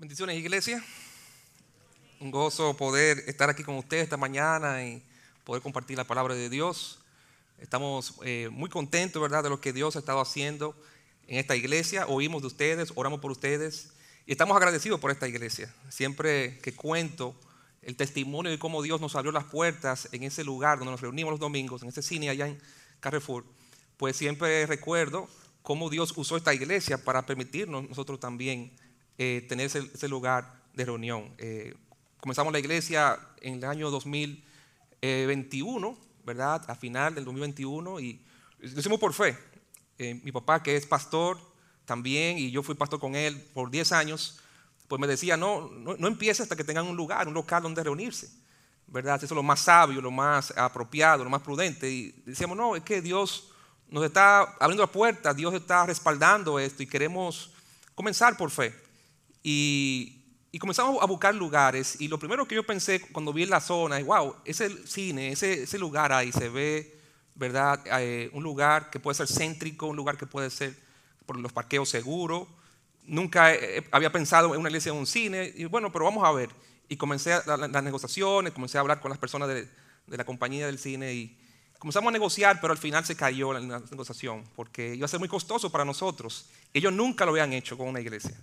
Bendiciones, iglesia. Un gozo poder estar aquí con ustedes esta mañana y poder compartir la palabra de Dios. Estamos eh, muy contentos, ¿verdad?, de lo que Dios ha estado haciendo en esta iglesia. Oímos de ustedes, oramos por ustedes y estamos agradecidos por esta iglesia. Siempre que cuento el testimonio de cómo Dios nos abrió las puertas en ese lugar donde nos reunimos los domingos, en ese cine allá en Carrefour, pues siempre recuerdo cómo Dios usó esta iglesia para permitirnos nosotros también eh, tener ese, lugar de reunión. Eh, comenzamos la iglesia en el año 2021, ¿verdad? A final del 2021 y lo hicimos por fe. Eh, mi papá, que es pastor también, y yo fui pastor con él por 10 años, pues me decía, no, no, no empiece hasta que tengan un lugar, un local donde reunirse. ¿verdad? Eso es lo más sabio, lo más apropiado, lo más prudente. Y decíamos, no, es que Dios nos está abriendo la puerta, Dios está respaldando esto y queremos comenzar por fe. Y, comenzamos a buscar lugares y lo primero que yo pensé cuando vi la zona es, wow, ese cine, ese, ese lugar ahí se ve, ¿verdad? Eh, un lugar que puede ser céntrico, un lugar que puede ser por los parqueos seguros. Nunca había pensado en una iglesia en un cine y bueno, pero vamos a ver. Y comencé las negociaciones, comencé a hablar con las personas de, de la compañía del cine y comenzamos a negociar, pero al final se cayó la negociación porque iba a ser muy costoso para nosotros. Ellos nunca lo habían hecho con una iglesia.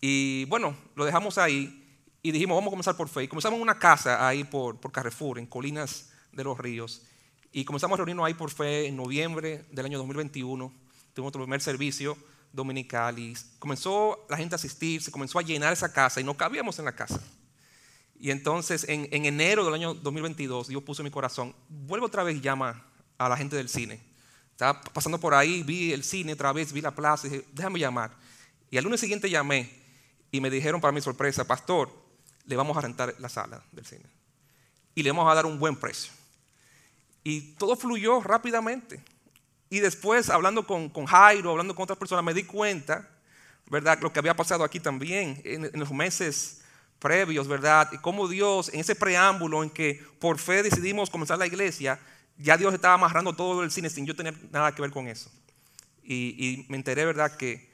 Y bueno, lo dejamos ahí y dijimos, vamos a comenzar por fe. Y comenzamos en una casa ahí por, por Carrefour, en Colinas de los Ríos. Y comenzamos a reunirnos ahí por fe en noviembre del año 2021. Tuvimos nuestro primer servicio dominical y comenzó la gente a asistir, se comenzó a llenar esa casa y no cabíamos en la casa. Y entonces en, en enero del año 2022 Dios puso en mi corazón, vuelvo otra vez y llama a la gente del cine. Estaba pasando por ahí, vi el cine otra vez, vi la plaza y dije, déjame llamar. Y al lunes siguiente llamé y me dijeron para mi sorpresa, pastor, le vamos a rentar la sala del cine y le vamos a dar un buen precio. Y todo fluyó rápidamente. Y después, hablando con, con Jairo, hablando con otras personas, me di cuenta, ¿verdad? Lo que había pasado aquí también en, los meses previos, ¿verdad? Y cómo Dios, en ese preámbulo en que por fe decidimos comenzar la iglesia, ya Dios estaba amarrando todo el cine sin yo tener nada que ver con eso. Y, y me enteré, ¿verdad? Que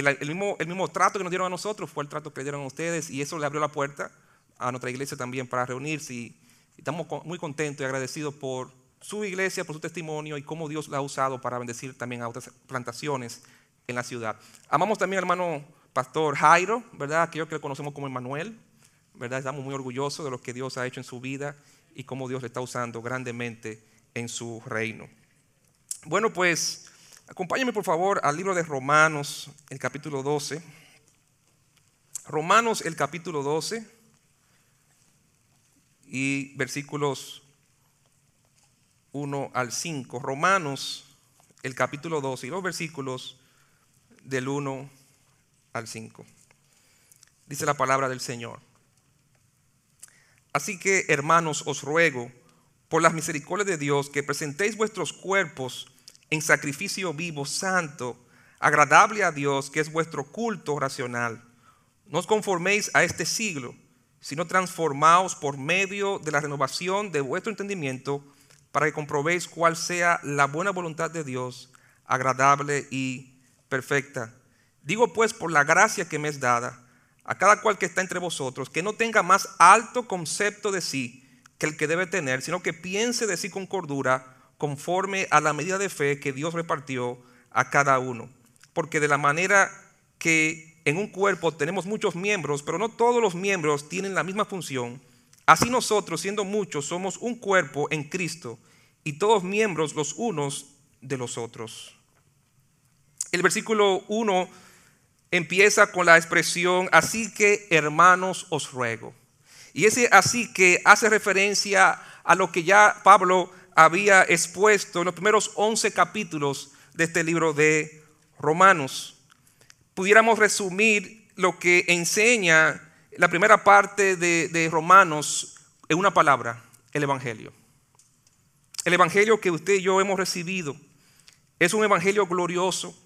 el, mismo, el mismo trato que nos dieron a nosotros fue el trato que dieron a ustedes y eso le abrió la puerta a nuestra iglesia también para reunirse y, estamos muy contentos y agradecidos por su iglesia, por su testimonio y cómo Dios la ha usado para bendecir también a otras plantaciones en la ciudad. Amamos también al hermano pastor Jairo, ¿verdad? Aquello que le conocemos como Emmanuel, ¿verdad? Estamos muy orgullosos de lo que Dios ha hecho en su vida y cómo Dios le está usando grandemente en su reino. Bueno, pues Acompáñame por favor al libro de Romanos, el capítulo 12. Romanos, el capítulo 12 y versículos 1 al 5. Romanos, el capítulo 12 y los versículos del 1 al 5. Dice la palabra del Señor. Así que, hermanos, os ruego, por las misericordias de Dios, que presentéis vuestros cuerpos en sacrificio vivo, santo, agradable a Dios, que es vuestro culto racional. No os conforméis a este siglo, sino transformaos por medio de la renovación de vuestro entendimiento, para que comprobéis cuál sea la buena voluntad de Dios, agradable y perfecta. Digo pues por la gracia que me es dada, a cada cual que está entre vosotros, que no tenga más alto concepto de sí que el que debe tener, sino que piense de sí con cordura, conforme a la medida de fe que Dios repartió a cada uno. Porque de la manera que en un cuerpo tenemos muchos miembros, pero no todos los miembros tienen la misma función, así nosotros, siendo muchos, somos un cuerpo en Cristo y todos miembros los unos de los otros. El versículo 1 empieza con la expresión, así que hermanos os ruego. Y ese así que hace referencia a lo que ya Pablo había expuesto en los primeros 11 capítulos de este libro de Romanos. Pudiéramos resumir lo que enseña la primera parte de, Romanos en una palabra, el Evangelio. El Evangelio que usted y yo hemos recibido es un Evangelio glorioso.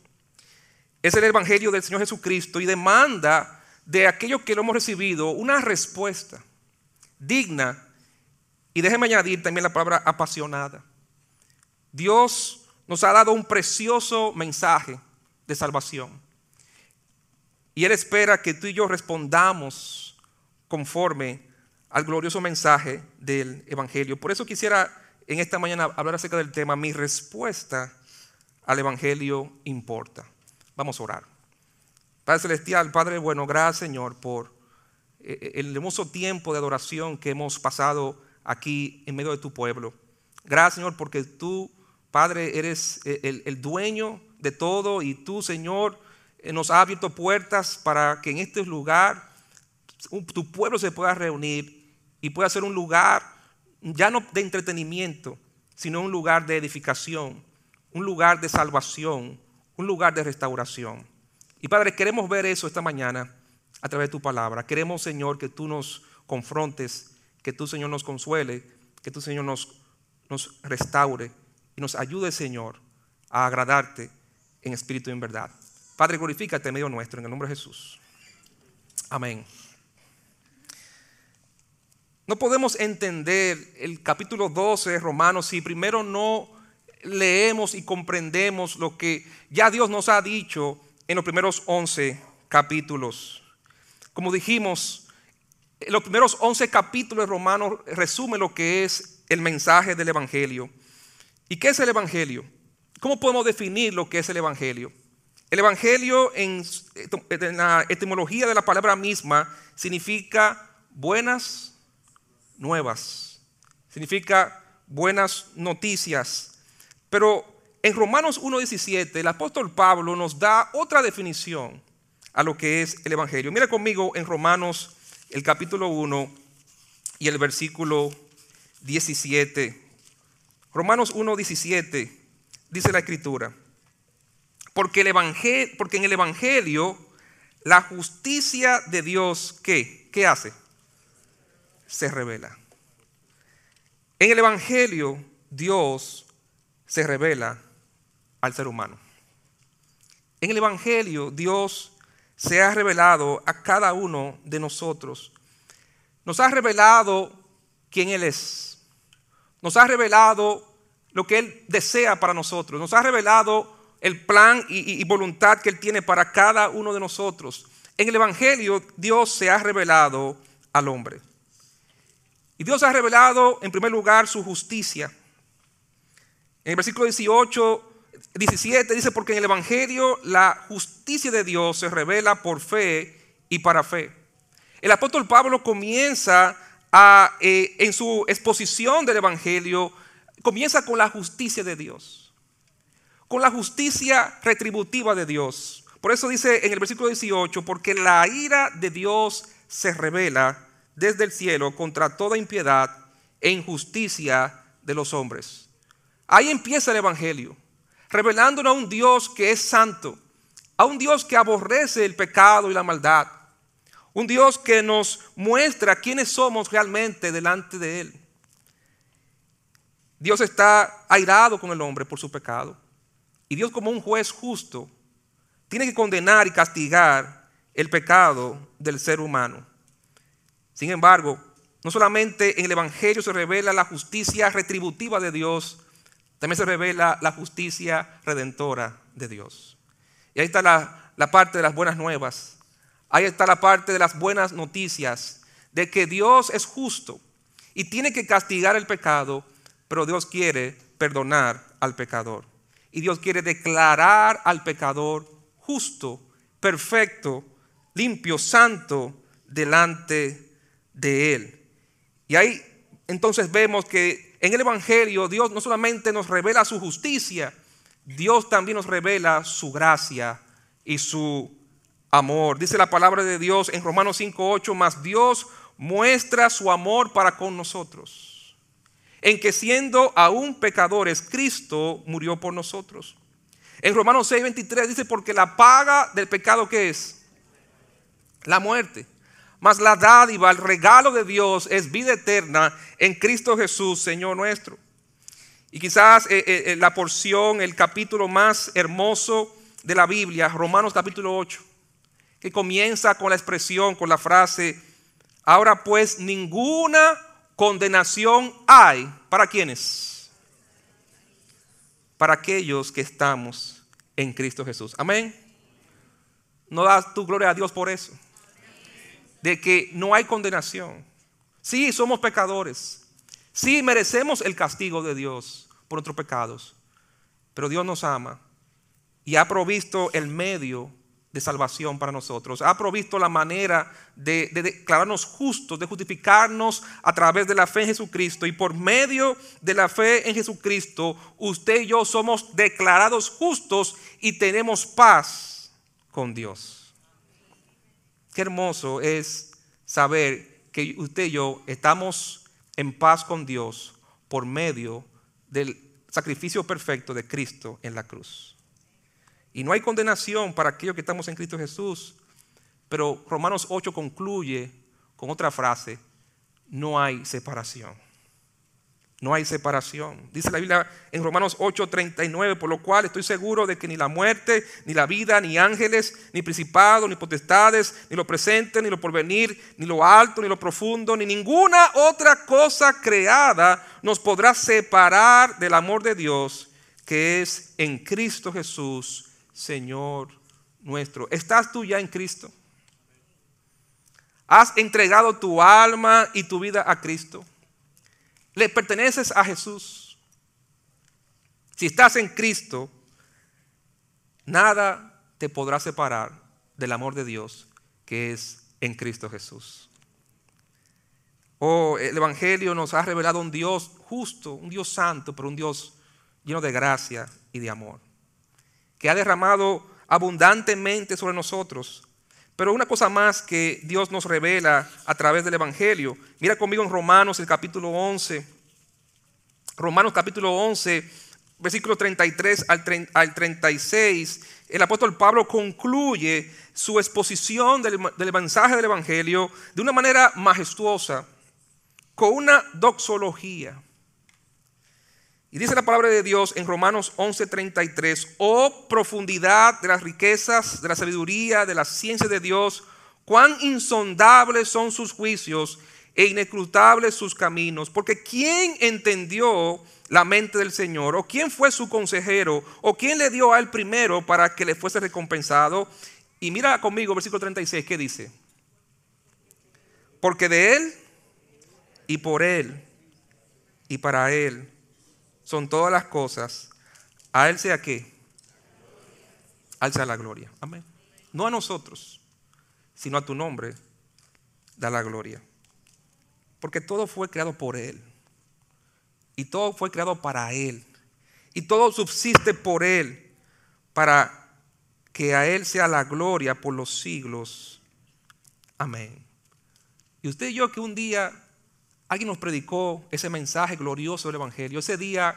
Es el Evangelio del Señor Jesucristo y demanda de aquellos que lo hemos recibido una respuesta digna y déjeme añadir también la palabra apasionada. Dios nos ha dado un precioso mensaje de salvación. Y Él espera que tú y yo respondamos conforme al glorioso mensaje del Evangelio. Por eso quisiera en esta mañana hablar acerca del tema, mi respuesta al Evangelio importa. Vamos a orar. Padre Celestial, Padre bueno, gracias Señor por eh, eh, el hermoso tiempo de adoración que hemos pasado aquí en medio de tu pueblo. Gracias Señor porque tú, Padre, eres eh, el, dueño de todo y tú, Señor, nos has abierto puertas para que en este lugar tu pueblo se pueda reunir y pueda ser un lugar ya no de entretenimiento, sino un lugar de edificación, un lugar de salvación, un lugar de restauración. Y Padre, queremos ver eso esta mañana a través de tu palabra. Queremos, Señor, que tú nos confrontes, que tú, Señor, nos consuele, que tú, Señor, nos, nos restaure y nos ayude, Señor, a agradarte en espíritu y en verdad. Padre, glorifícate medio nuestro, en el nombre de Jesús. Amén. No podemos entender el capítulo 12 de Romanos si primero no leemos y comprendemos lo que ya Dios nos ha dicho en los primeros 11 capítulos. Como dijimos, los primeros 11 capítulos de Romanos resumen lo que es el mensaje del Evangelio. ¿Y qué es el Evangelio? ¿Cómo podemos definir lo que es el Evangelio? El Evangelio en, la etimología de la palabra misma significa buenas nuevas, significa buenas noticias. Pero en Romanos 1.17 el apóstol Pablo nos da otra definición a lo que es el Evangelio. Mira conmigo en Romanos el capítulo 1 y el versículo 17. Romanos 1, 17 dice la escritura. Porque, el evangelio, porque en el Evangelio la justicia de Dios, ¿qué? ¿Qué hace? Se revela. En el Evangelio Dios se revela al ser humano. En el Evangelio Dios se ha revelado a cada uno de nosotros. Nos ha revelado quién Él es. Nos ha revelado lo que Él desea para nosotros. Nos ha revelado el plan y, voluntad que Él tiene para cada uno de nosotros. En el Evangelio Dios se ha revelado al hombre. Y Dios ha revelado en primer lugar su justicia. En el versículo 18 17 dice, porque en el Evangelio la justicia de Dios se revela por fe y para fe. El apóstol Pablo comienza a, eh, en su exposición del Evangelio, comienza con la justicia de Dios, con la justicia retributiva de Dios. Por eso dice en el versículo 18, porque la ira de Dios se revela desde el cielo contra toda impiedad e injusticia de los hombres. Ahí empieza el Evangelio revelándonos a un Dios que es santo, a un Dios que aborrece el pecado y la maldad, un Dios que nos muestra quiénes somos realmente delante de Él. Dios está airado con el hombre por su pecado. Y Dios como un juez justo tiene que condenar y castigar el pecado del ser humano. Sin embargo, no solamente en el Evangelio se revela la justicia retributiva de Dios, también se revela la justicia redentora de Dios. Y ahí está la, parte de las buenas nuevas. Ahí está la parte de las buenas noticias, de que Dios es justo y tiene que castigar el pecado, pero Dios quiere perdonar al pecador. Y Dios quiere declarar al pecador justo, perfecto, limpio, santo delante de Él. Y ahí entonces vemos que en el Evangelio Dios no solamente nos revela su justicia, Dios también nos revela su gracia y su amor. Dice la palabra de Dios en Romanos 5.8, más Dios muestra su amor para con nosotros, en que siendo aún pecadores, Cristo murió por nosotros. En Romanos 6.23 dice, porque la paga del pecado que es la muerte. Mas la dádiva, el regalo de Dios es vida eterna en Cristo Jesús, Señor nuestro. Y quizás eh, eh, eh, la porción, el capítulo más hermoso de la Biblia, Romanos capítulo 8, que comienza con la expresión, con la frase, ahora pues ninguna condenación hay. ¿Para quiénes? Para aquellos que estamos en Cristo Jesús. Amén. ¿No das tu gloria a Dios por eso? De que no hay condenación. Sí, somos pecadores. Sí, merecemos el castigo de Dios por nuestros pecados. Pero Dios nos ama y ha provisto el medio de salvación para nosotros. Ha provisto la manera de, declararnos justos, de justificarnos a través de la fe en Jesucristo. Y por medio de la fe en Jesucristo, usted y yo somos declarados justos y tenemos paz con Dios. Qué hermoso es saber que usted y yo estamos en paz con Dios por medio del sacrificio perfecto de Cristo en la cruz. Y no hay condenación para aquellos que estamos en Cristo Jesús. Pero Romanos 8 concluye con otra frase, no hay separación. No hay separación. Dice la Biblia en Romanos 8, 39, por lo cual estoy seguro de que ni la muerte, ni la vida, ni ángeles, ni principados, ni potestades, ni lo presente, ni lo porvenir, ni lo alto, ni lo profundo, ni ninguna otra cosa creada nos podrá separar del amor de Dios que es en Cristo Jesús Señor nuestro. ¿Estás tú ya en Cristo? ¿Has entregado tu alma y tu vida a Cristo? ¿Le perteneces a Jesús? Si estás en Cristo, nada te podrá separar del amor de Dios que es en Cristo Jesús. Oh, el Evangelio nos ha revelado un Dios justo, un Dios santo, pero un Dios lleno de gracia y de amor que ha derramado abundantemente sobre nosotros. Pero una cosa más que Dios nos revela a través del Evangelio. Mira conmigo en Romanos el capítulo 11. Romanos capítulo 11, versículo 33 al 36. El apóstol Pablo concluye su exposición del, del mensaje del Evangelio de una manera majestuosa, con una doxología. Y dice la palabra de Dios en Romanos 11:33, oh profundidad de las riquezas, de la sabiduría, de la ciencia de Dios, cuán insondables son sus juicios e inescrutables sus caminos. Porque ¿quién entendió la mente del Señor? ¿O quién fue su consejero? ¿O quién le dio a él primero para que le fuese recompensado? Y mira conmigo versículo 36, ¿qué dice? Porque de él y por él y para él son todas las cosas, a Él sea qué? Alza la gloria. Amén. No a nosotros, sino a tu nombre, da la gloria. Porque todo fue creado por Él. Y todo fue creado para Él. Y todo subsiste por Él. Para que a Él sea la gloria por los siglos. Amén. Y usted y yo que un día alguien nos predicó ese mensaje glorioso del Evangelio. Ese día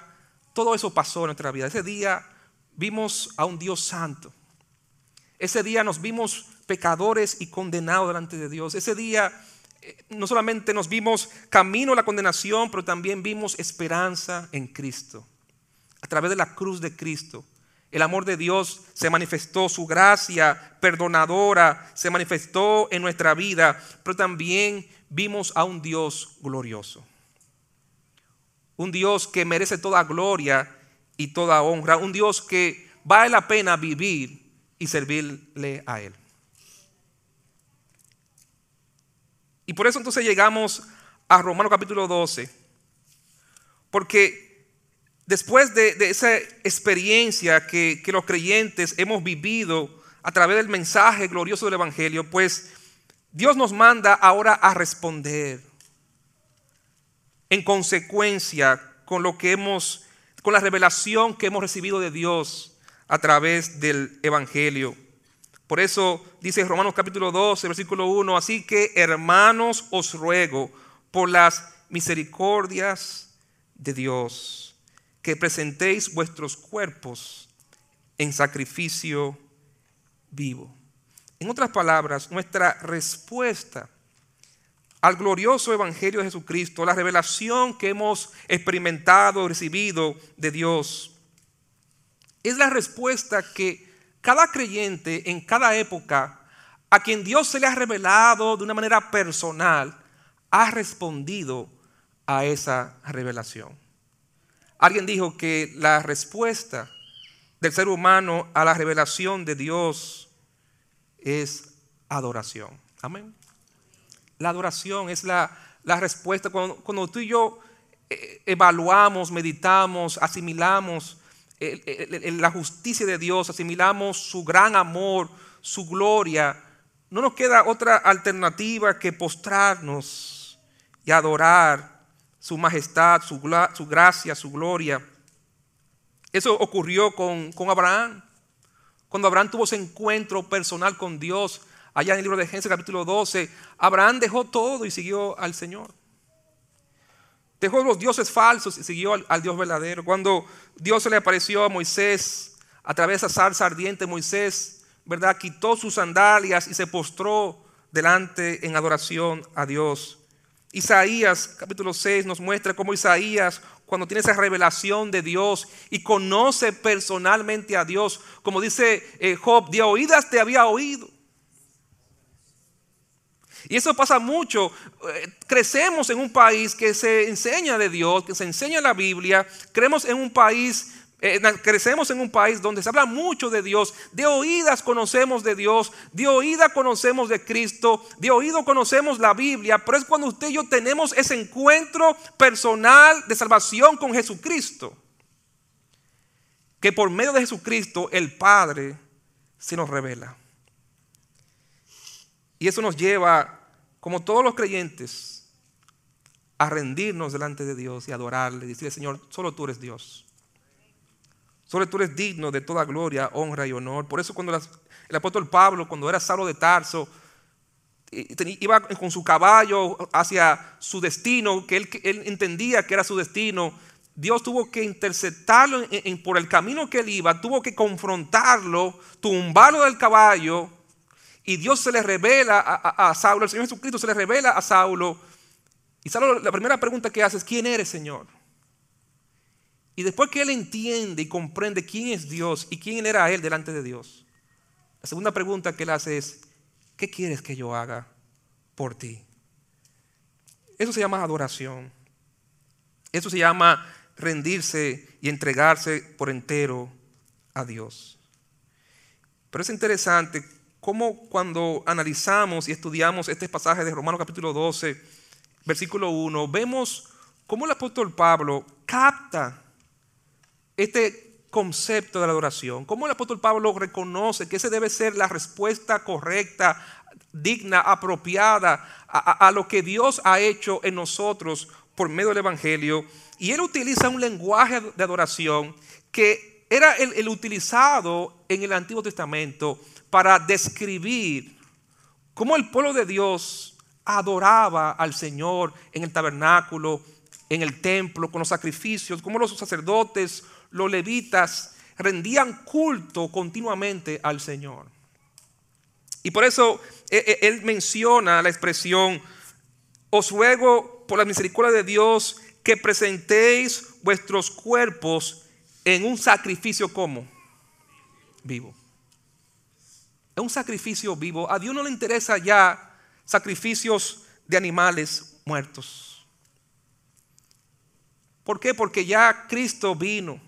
todo eso pasó en nuestra vida. Ese día vimos a un Dios santo. Ese día nos vimos pecadores y condenados delante de Dios. Ese día eh, no solamente nos vimos camino a la condenación, pero también vimos esperanza en Cristo. A través de la cruz de Cristo. El amor de Dios se manifestó, su gracia perdonadora se manifestó en nuestra vida, pero también vimos a un Dios glorioso. Un Dios que merece toda gloria y toda honra. Un Dios que vale la pena vivir y servirle a Él. Y por eso entonces llegamos a Romanos capítulo 12. Porque después de, esa experiencia que, que los creyentes hemos vivido a través del mensaje glorioso del Evangelio, pues Dios nos manda ahora a responder en consecuencia con lo que hemos, con la revelación que hemos recibido de Dios a través del Evangelio. Por eso dice Romanos capítulo 12, versículo 1, así que hermanos os ruego por las misericordias de Dios, que presentéis vuestros cuerpos en sacrificio vivo. En otras palabras, nuestra respuesta al glorioso Evangelio de Jesucristo, la revelación que hemos experimentado, recibido de Dios, es la respuesta que cada creyente en cada época, a quien Dios se le ha revelado de una manera personal, ha respondido a esa revelación. Alguien dijo que la respuesta del ser humano a la revelación de Dios es adoración. Amén. La adoración es la, respuesta cuando, cuando, tú y yo eh, evaluamos, meditamos, asimilamos la justicia de Dios, asimilamos su gran amor, su gloria, no nos queda otra alternativa que postrarnos y adorar su majestad, su, gracia, su gloria. Eso ocurrió con, con, Abraham. Cuando Abraham tuvo ese encuentro personal con Dios, allá en el libro de Génesis capítulo 12, Abraham dejó todo y siguió al Señor. Dejó los dioses falsos y siguió al, Dios verdadero. Cuando Dios se le apareció a Moisés a través de esa salsa ardiente, Moisés, ¿verdad? Quitó sus sandalias y se postró delante en adoración a Dios. Isaías capítulo 6 nos muestra cómo Isaías, cuando tiene esa revelación de Dios y conoce personalmente a Dios, como dice eh, Job, de oídas te había oído y eso pasa mucho. Eh, crecemos en un país que se enseña de Dios, que se enseña la Biblia. Creemos en un país, eh, crecemos en un país donde se habla mucho de Dios. De oídas conocemos de Dios, de oída conocemos de Cristo, de oído conocemos la Biblia. Pero es cuando usted y yo tenemos ese encuentro personal de salvación con Jesucristo. Que por medio de Jesucristo el Padre se nos revela. Y eso nos lleva, como todos los creyentes, a rendirnos delante de Dios y adorarle, decirle, Señor, solo tú eres Dios. Solo tú eres digno de toda gloria, honra y honor. Por eso cuando el apóstol Pablo, cuando era Saulo de Tarso, iba con su caballo hacia su destino, que él, entendía que era su destino, Dios tuvo que interceptarlo por el camino que él iba, tuvo que confrontarlo, tumbarlo del caballo y Dios se le revela a, Saulo, el Señor Jesucristo se le revela a Saulo. Y Saulo la primera pregunta que hace es, ¿quién eres, Señor? Y después que él entiende y comprende quién es Dios y quién era él delante de Dios, la segunda pregunta que él hace es, ¿qué quieres que yo haga por ti? Eso se llama adoración. Eso se llama rendirse y entregarse por entero a Dios. Pero es interesante cómo cuando analizamos y estudiamos este pasaje de Romanos capítulo 12, versículo 1, vemos cómo el apóstol Pablo capta este concepto de la adoración, cómo el apóstol Pablo reconoce que ese debe ser la respuesta correcta, digna, apropiada a, lo que Dios ha hecho en nosotros por medio del Evangelio. Y él utiliza un lenguaje de adoración que era el utilizado en el Antiguo Testamento para describir cómo el pueblo de Dios adoraba al Señor en el tabernáculo, en el templo, con los sacrificios, cómo los sacerdotes, los levitas rendían culto continuamente al Señor. Y por eso e, e, él menciona la expresión, os ruego por la misericordia de Dios que presentéis vuestros cuerpos en un sacrificio como vivo. Es un sacrificio vivo. A Dios no le interesa ya sacrificios de animales muertos. ¿Por qué? Porque ya Cristo vino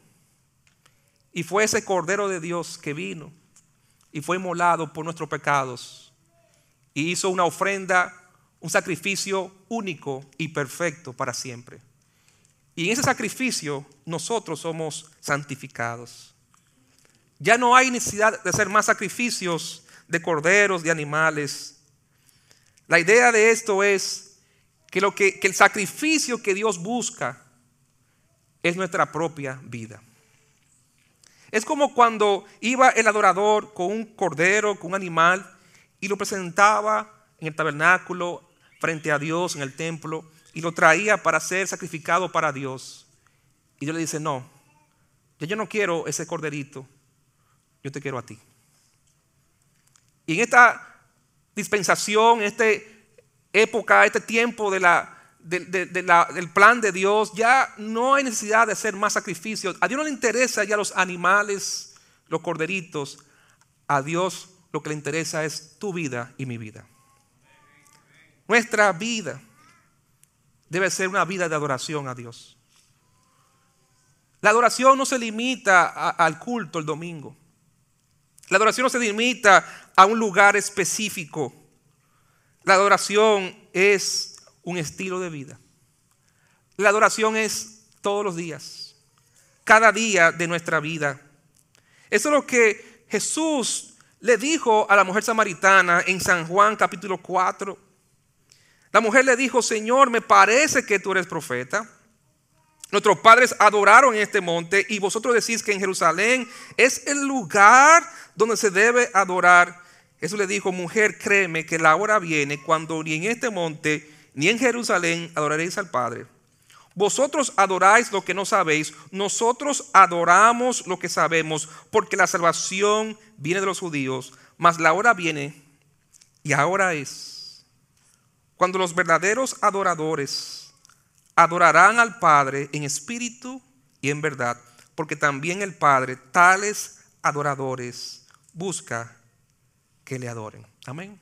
y fue ese Cordero de Dios que vino y fue inmolado por nuestros pecados y hizo una ofrenda, un sacrificio único y perfecto para siempre. Y en ese sacrificio nosotros somos santificados. Ya no hay necesidad de hacer más sacrificios de corderos, de animales. La idea de esto es que, lo que, que el sacrificio que Dios busca es nuestra propia vida. Es como cuando iba el adorador con un cordero, con un animal, y lo presentaba en el tabernáculo frente a Dios, en el templo, y lo traía para ser sacrificado para Dios. Y Dios le dice, no, yo no quiero ese corderito, yo te quiero a ti. Y en esta dispensación, en esta época, este tiempo de la, del plan de Dios, ya no hay necesidad de hacer más sacrificios. A Dios no le interesa ya los animales, los corderitos. A Dios lo que le interesa es tu vida y mi vida. Nuestra vida debe ser una vida de adoración a Dios. La adoración no se limita al culto el domingo. La adoración no se limita a un lugar específico. La adoración es un estilo de vida. La adoración es todos los días, cada día de nuestra vida. Eso es lo que Jesús le dijo a la mujer samaritana en San Juan capítulo 4. La mujer le dijo, Señor, me parece que tú eres profeta. Nuestros padres adoraron en este monte y vosotros decís que en Jerusalén es el lugar donde se debe adorar. Jesús le dijo, mujer, créeme que la hora viene cuando ni en este monte ni en Jerusalén adoraréis al Padre. Vosotros adoráis lo que no sabéis, nosotros adoramos lo que sabemos, porque la salvación viene de los judíos, mas la hora viene y ahora es cuando los verdaderos adoradores adorarán al Padre en espíritu y en verdad, porque también el Padre, tales adoradores, busca que le adoren. Amén.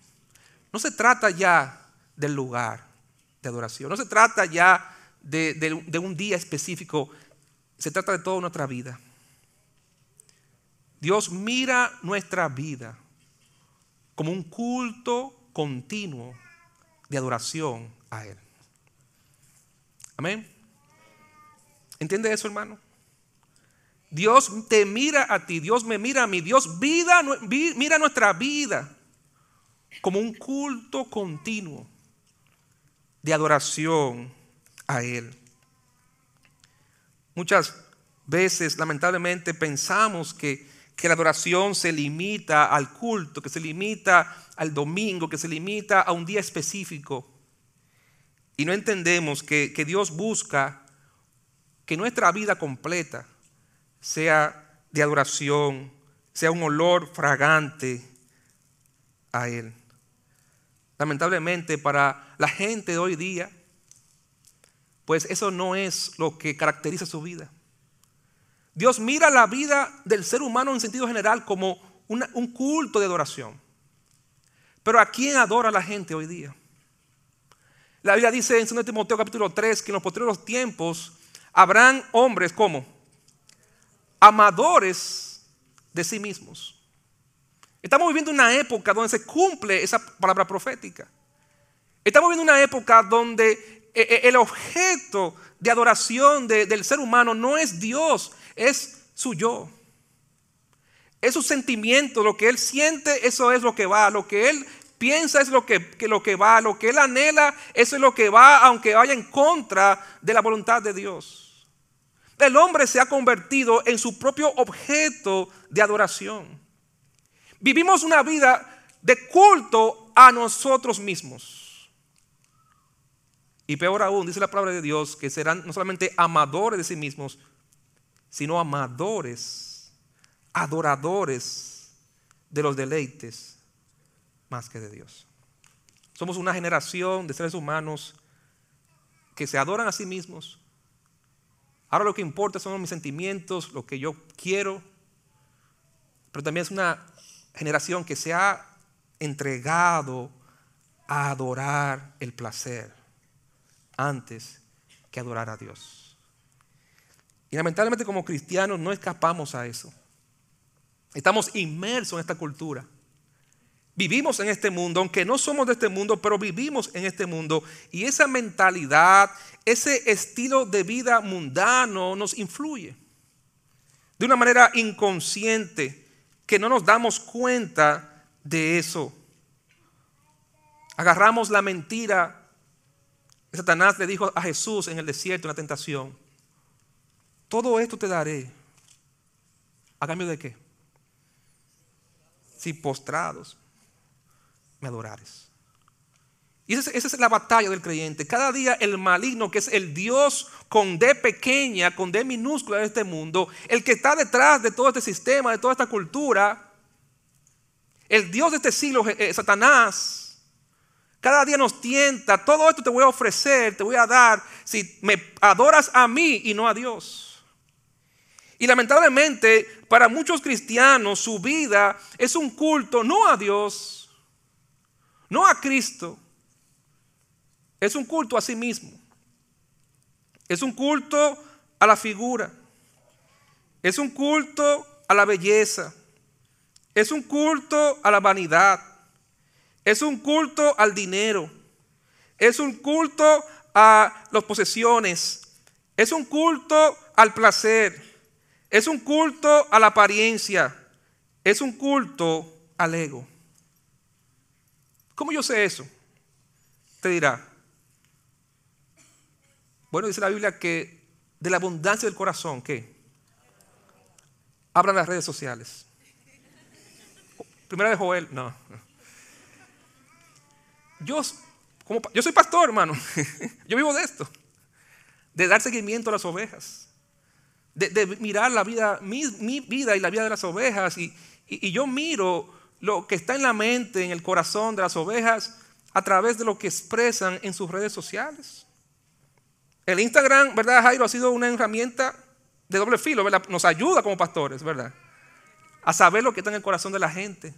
No se trata ya del lugar de adoración, no se trata ya de, un día específico, se trata de toda nuestra vida. Dios mira nuestra vida como un culto continuo de adoración a Él. Amén. ¿Entiende eso, hermano? Dios te mira a ti, Dios me mira a mí, Dios vida, mira nuestra vida como un culto continuo de adoración a Él. Muchas veces, lamentablemente, pensamos que, que, la adoración se limita al culto, que se limita al domingo, que se limita a un día específico. Y no entendemos que, Dios busca que nuestra vida completa sea de adoración, sea un olor fragante a Él. Lamentablemente para la gente de hoy día, pues eso no es lo que caracteriza su vida. Dios mira la vida del ser humano en sentido general como un culto de adoración. Pero ¿a quién adora la gente hoy día? La Biblia dice en 2 Timoteo capítulo 3 que en los posteriores tiempos habrán hombres como amadores de sí mismos. Estamos viviendo una época donde se cumple esa palabra profética. Estamos viviendo una época donde eh, eh, el objeto de adoración del ser humano no es Dios, es su yo. Es su sentimiento, lo que él siente, eso es lo que va, lo que él piensa es lo que, lo que va, lo que él anhela, eso es lo que va, aunque vaya en contra de la voluntad de Dios. El hombre se ha convertido en su propio objeto de adoración. Vivimos una vida de culto a nosotros mismos. Y peor aún, dice la palabra de Dios, que serán no solamente amadores de sí mismos, sino amadores, adoradores de los deleites más que de Dios. Somos una generación de seres humanos que se adoran a sí mismos. Ahora lo que importa son mis sentimientos, lo que yo quiero. Pero también es una generación que se ha entregado a adorar el placer antes que adorar a Dios. Y lamentablemente como cristianos no escapamos a eso. Estamos inmersos en esta cultura. Vivimos en este mundo, aunque no somos de este mundo, pero vivimos en este mundo. Y esa mentalidad, ese estilo de vida mundano nos influye. De una manera inconsciente, que no nos damos cuenta de eso. Agarramos la mentira Satanás le dijo a Jesús en el desierto, en la tentación. Todo esto te daré. ¿A cambio de qué? Si postrados me adorares. Y esa es, la batalla del creyente. Cada día el maligno, que es el Dios con D pequeña, con D minúscula de este mundo, el que está detrás de todo este sistema, de toda esta cultura, el Dios de este siglo, eh, Satanás, cada día nos tienta, todo esto te voy a ofrecer, te voy a dar, si me adoras a mí y no a Dios. Y lamentablemente para muchos cristianos su vida es un culto no a Dios, no a Cristo. Es un culto a sí mismo. Es un culto a la figura. Es un culto a la belleza. Es un culto a la vanidad. Es un culto al dinero. Es un culto a las posesiones. Es un culto al placer. Es un culto a la apariencia. Es un culto al ego. ¿Cómo yo sé eso? Te dirá. Bueno, dice la Biblia que de la abundancia del corazón, ¿qué? Hablan las redes sociales. Primera de Joel, no. Yo, como, yo soy pastor, hermano. Yo vivo de esto. De dar seguimiento a las ovejas. De, mirar la vida, mi, vida y la vida de las ovejas. Y yo miro lo que está en la mente, en el corazón de las ovejas, a través de lo que expresan en sus redes sociales. El Instagram, ¿verdad, Jairo? Ha sido una herramienta de doble filo, ¿verdad? Nos ayuda como pastores, ¿verdad? A saber lo que está en el corazón de la gente.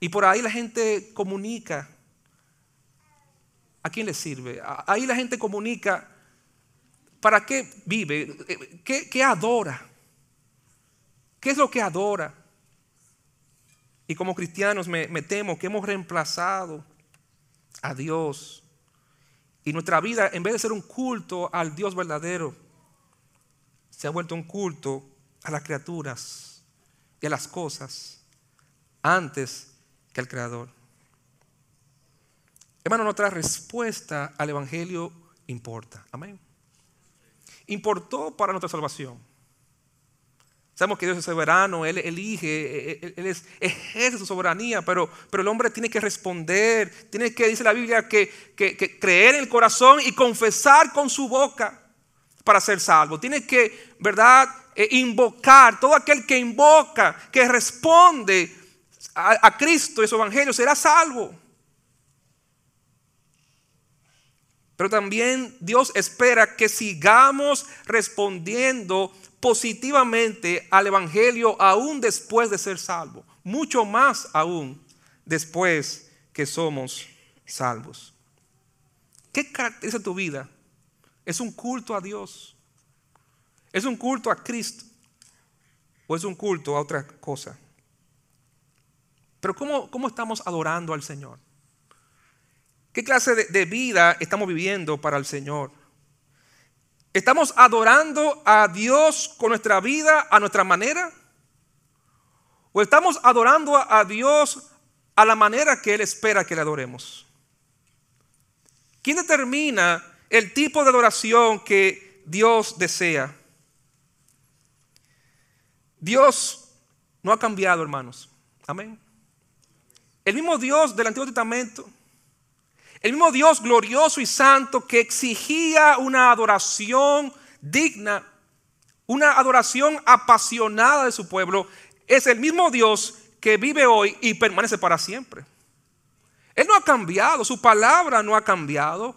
Y por ahí la gente comunica. ¿A quién le sirve? Ahí la gente comunica para qué vive, qué, qué adora. ¿Qué es lo que adora? Y como cristianos me, temo que hemos reemplazado a Dios. Y nuestra vida, en vez de ser un culto al Dios verdadero, se ha vuelto un culto a las criaturas y a las cosas antes que al Creador. Hermano, nuestra respuesta al Evangelio importa. Amén. Importó para nuestra salvación. Sabemos que Dios es soberano, Él elige, Él, ejerce su soberanía, pero, pero el hombre tiene que responder, tiene que, dice la Biblia, que, creer en el corazón y confesar con su boca para ser salvo. Tiene que, ¿verdad?, eh, invocar, todo aquel que invoca, que responde a, a Cristo y su evangelio, será salvo. Pero también Dios espera que sigamos respondiendo positivamente al Evangelio aún después de ser salvo. Mucho más aún después que somos salvos. ¿Qué caracteriza tu vida? ¿Es un culto a Dios? ¿Es un culto a Cristo? ¿O es un culto a otra cosa? Pero ¿cómo, cómo estamos adorando al Señor? ¿Qué clase de vida estamos viviendo para el Señor? ¿Estamos adorando a Dios con nuestra vida a nuestra manera? ¿O estamos adorando a Dios a la manera que Él espera que le adoremos? ¿Quién determina el tipo de adoración que Dios desea? Dios no ha cambiado, hermanos. Amén. El mismo Dios del Antiguo Testamento el mismo Dios glorioso y santo que exigía una adoración digna, una adoración apasionada de su pueblo, es el mismo Dios que vive hoy y permanece para siempre. Él no ha cambiado, su palabra no ha cambiado.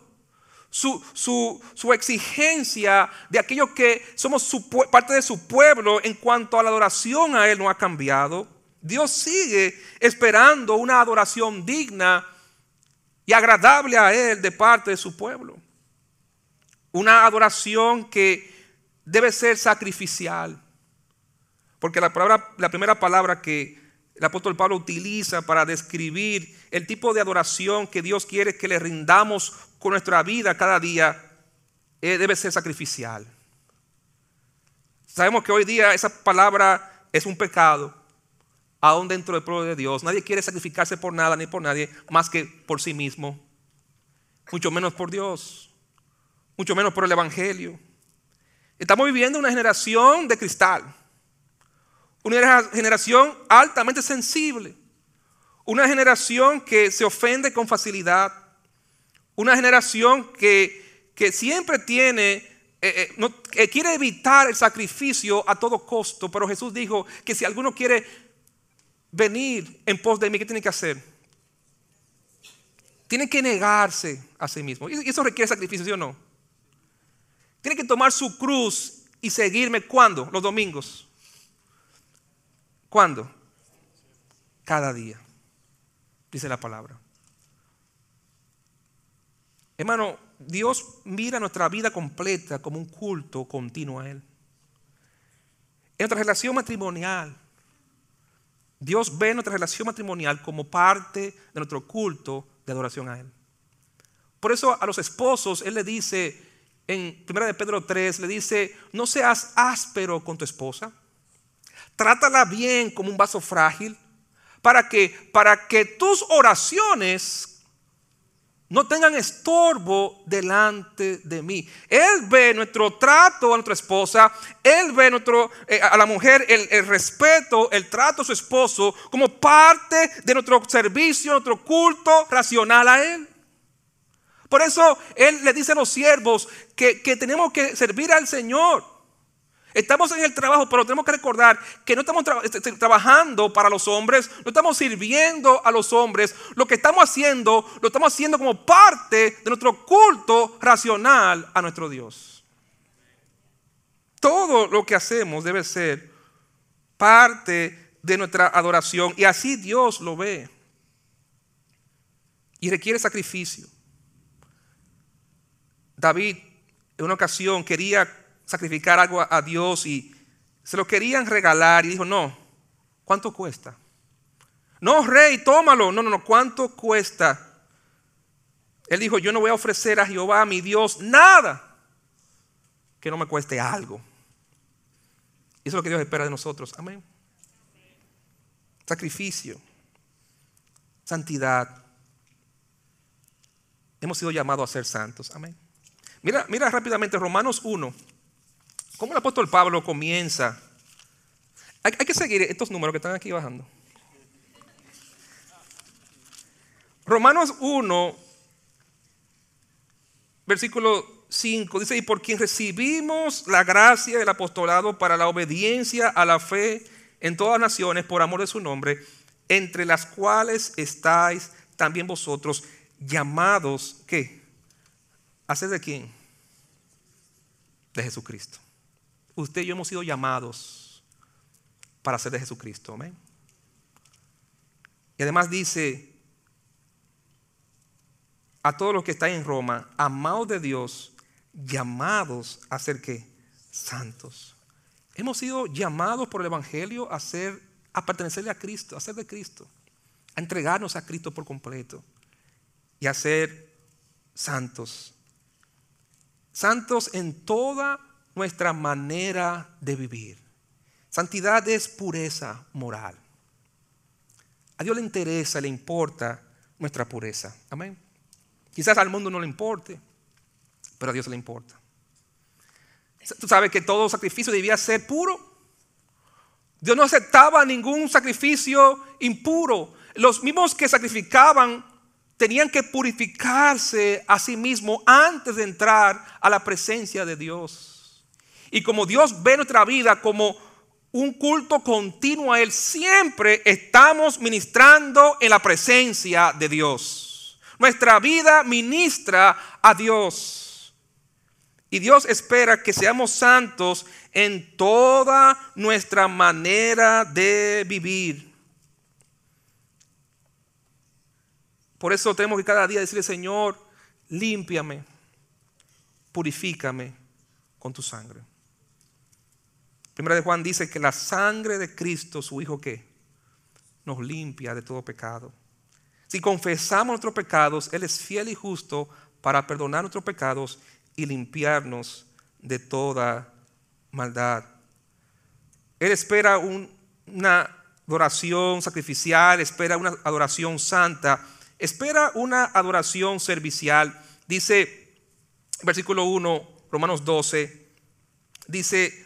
Su, su, exigencia de aquellos que somos parte de su pueblo en cuanto a la adoración a Él no ha cambiado. Dios sigue esperando una adoración digna y agradable a Él de parte de su pueblo. Una adoración que debe ser sacrificial. Porque la, primera palabra que el apóstol Pablo utiliza para describir el tipo de adoración que Dios quiere que le rindamos con nuestra vida cada día eh, debe ser sacrificial. Sabemos que hoy día esa palabra es un pecado aún dentro del pueblo de Dios. Nadie quiere sacrificarse por nada ni por nadie más que por sí mismo. Mucho menos por Dios. Mucho menos por el Evangelio. Estamos viviendo una generación de cristal. Una generación altamente sensible. Una generación que se ofende con facilidad. Una generación que, que siempre tiene eh, eh, quiere evitar el sacrificio a todo costo, pero Jesús dijo que si alguno quiere venir en pos de mí, ¿qué tiene que hacer? Tiene que negarse a sí mismo. Y eso requiere sacrificio, ¿sí o no? Tiene que tomar su cruz y seguirme. ¿Cuándo? Los domingos. ¿Cuándo? Cada día. Dice la palabra. Hermano, Dios mira nuestra vida completa como un culto continuo a Él. En nuestra relación matrimonial, Dios ve nuestra relación matrimonial como parte de nuestro culto de adoración a Él. Por eso a los esposos Él le dice en 1 de Pedro 3, le dice, no seas áspero con tu esposa, trátala bien como un vaso frágil, para que, para que tus oraciones no tengan estorbo delante de mí. Él ve nuestro trato a nuestra esposa, Él ve nuestro, eh, a la mujer el, respeto, el trato a su esposo como parte de nuestro servicio, nuestro culto racional a Él. Por eso Él le dice a los siervos que, que tenemos que servir al Señor. Estamos en el trabajo, pero tenemos que recordar que no estamos este, este, trabajando para los hombres, no estamos sirviendo a los hombres. Lo que estamos haciendo, lo estamos haciendo como parte de nuestro culto racional a nuestro Dios. Todo lo que hacemos debe ser parte de nuestra adoración y así Dios lo ve. Y requiere sacrificio. David en una ocasión quería sacrificar algo a Dios y se lo querían regalar y dijo, no, ¿cuánto cuesta? No, rey, tómalo. No, no, no, ¿cuánto cuesta? Él dijo, yo no voy a ofrecer a Jehová, mi Dios, nada que no me cueste algo. Y eso es lo que Dios espera de nosotros. Amén. Sacrificio, santidad. Hemos sido llamados a ser santos. Amén. Mira, mira rápidamente Romanos 1. ¿Cómo el apóstol Pablo comienza? Hay, que seguir estos números que están aquí bajando. Romanos 1, versículo 5, dice, y por quien recibimos la gracia del apostolado para la obediencia a la fe en todas naciones por amor de su nombre, entre las cuales estáis también vosotros llamados, ¿qué? ¿A ser de quién? De Jesucristo. Usted y yo hemos sido llamados para ser de Jesucristo. Amén. Y además dice a todos los que están en Roma, amados de Dios, llamados a ser qué? Santos. Hemos sido llamados por el Evangelio a ser, a pertenecerle a Cristo, a ser de Cristo, a entregarnos a Cristo por completo y a ser santos. Santos en toda nuestra manera de vivir. Santidad es pureza moral. A Dios le interesa, le importa nuestra pureza. Amén. Quizás al mundo no le importe, pero a Dios le importa. Tú sabes que todo sacrificio debía ser puro. Dios no aceptaba ningún sacrificio impuro. Los mismos que sacrificaban tenían que purificarse a sí mismos antes de entrar a la presencia de Dios. Y como Dios ve nuestra vida como un culto continuo a Él, siempre estamos ministrando en la presencia de Dios. Nuestra vida ministra a Dios. Y Dios espera que seamos santos en toda nuestra manera de vivir. Por eso tenemos que cada día decirle, Señor, límpiame, purifícame con tu sangre. Primera de Juan dice que la sangre de Cristo, su Hijo, ¿qué? Nos limpia de todo pecado. Si confesamos nuestros pecados, Él es fiel y justo para perdonar nuestros pecados y limpiarnos de toda maldad. Él espera una adoración sacrificial, espera una adoración santa, espera una adoración servicial. Dice, versículo 1, Romanos 12, dice,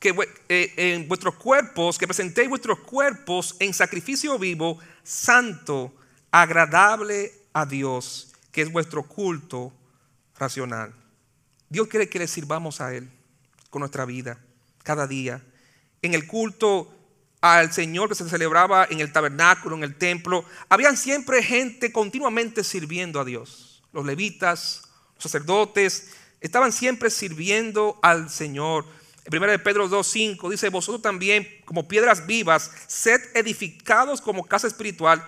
que eh, en vuestros cuerpos, que presentéis vuestros cuerpos en sacrificio vivo, santo, agradable a Dios, que es vuestro culto racional. Dios quiere que le sirvamos a Él con nuestra vida, cada día. En el culto al Señor que se celebraba en el tabernáculo, en el templo, habían siempre gente continuamente sirviendo a Dios. Los levitas, los sacerdotes, estaban siempre sirviendo al Señor. 1 de Pedro 2.5 dice, vosotros también como piedras vivas, sed edificados como casa espiritual